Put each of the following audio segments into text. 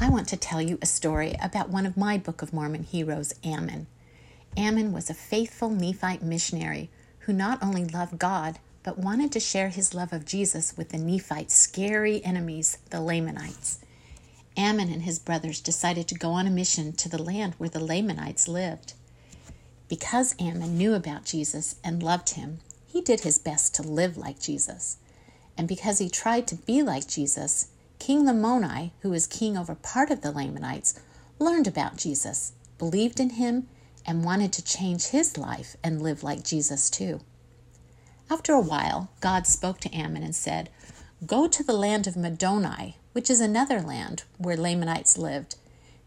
I want to tell you a story about one of my Book of Mormon heroes, Ammon. Ammon was a faithful Nephite missionary who not only loved God, but wanted to share his love of Jesus with the Nephites' scary enemies, the Lamanites. Ammon and his brothers decided to go on a mission to the land where the Lamanites lived. Because Ammon knew about Jesus and loved him, he did his best to live like Jesus. And because he tried to be like Jesus, King Lamoni, who was king over part of the Lamanites, learned about Jesus, believed in him, and wanted to change his life and live like Jesus too. After a while, God spoke to Ammon and said, Go to the land of Middoni, which is another land where Lamanites lived.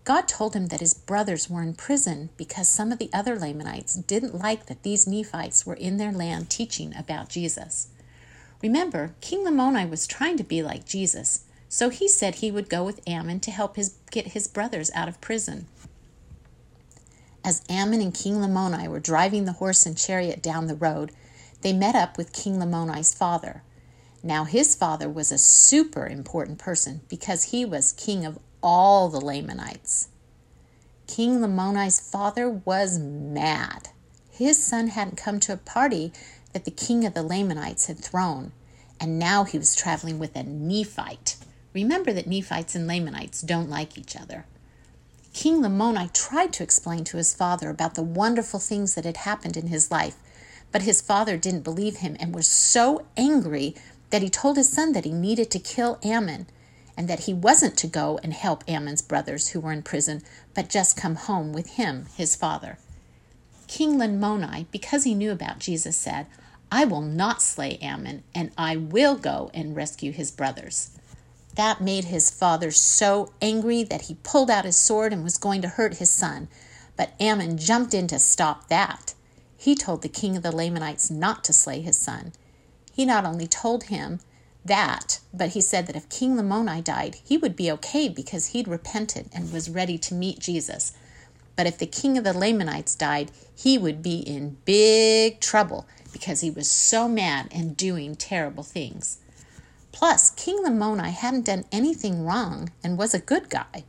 God told him that his brothers were in prison because some of the other Lamanites didn't like that these Nephites were in their land teaching about Jesus. Remember, King Lamoni was trying to be like Jesus, so he said he would go with Ammon to help his, get his brothers out of prison. As Ammon and King Lamoni were driving the horse and chariot down the road, they met up with King Lamoni's father. Now, his father was a super important person because he was king of all the Lamanites. King Lamoni's father was mad. His son hadn't come to a party that the king of the Lamanites had thrown, and now he was traveling with a Nephite. Remember that Nephites and Lamanites don't like each other. King Lamoni tried to explain to his father about the wonderful things that had happened in his life, but his father didn't believe him and was so angry that he told his son that he needed to kill Ammon and that he wasn't to go and help Ammon's brothers who were in prison, but just come home with him, his father. King Lamoni, because he knew about Jesus, said, I will not slay Ammon, and I will go and rescue his brothers. That made his father so angry that he pulled out his sword and was going to hurt his son. But Ammon jumped in to stop that. He told the king of the Lamanites not to slay his son. He not only told him that, but he said that if King Lamoni died, he would be okay because he'd repented and was ready to meet Jesus. But if the king of the Lamanites died, he would be in big trouble because he was so mad and doing terrible things. Plus, King Lamoni hadn't done anything wrong and was a good guy.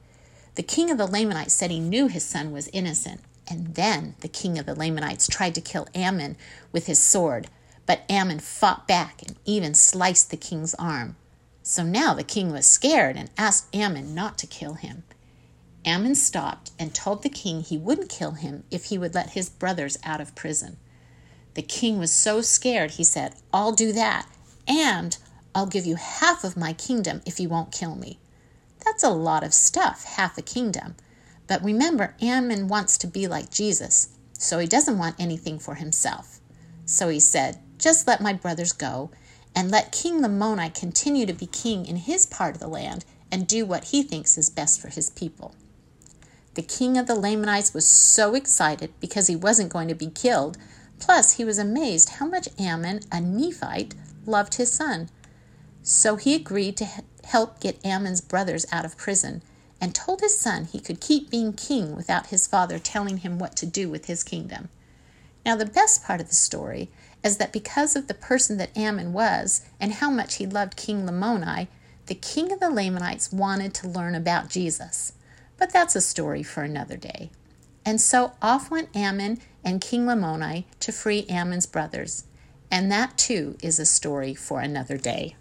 The king of the Lamanites said he knew his son was innocent, and then the king of the Lamanites tried to kill Ammon with his sword, but Ammon fought back and even sliced the king's arm. So now the king was scared and asked Ammon not to kill him. Ammon stopped and told the king he wouldn't kill him if he would let his brothers out of prison. The king was so scared, he said, I'll do that, and I'll give you half of my kingdom if you won't kill me. That's a lot of stuff, half a kingdom. But remember, Ammon wants to be like Jesus, so he doesn't want anything for himself. So he said, Just let my brothers go, and let King Lamoni continue to be king in his part of the land and do what he thinks is best for his people. The king of the Lamanites was so excited because he wasn't going to be killed. Plus, he was amazed how much Ammon, a Nephite, loved his son. So he agreed to help get Ammon's brothers out of prison and told his son he could keep being king without his father telling him what to do with his kingdom. Now, the best part of the story is that because of the person that Ammon was and how much he loved King Lamoni, the king of the Lamanites wanted to learn about Jesus. But that's a story for another day. And so off went Ammon and King Lamoni to free Ammon's brothers. And that too is a story for another day.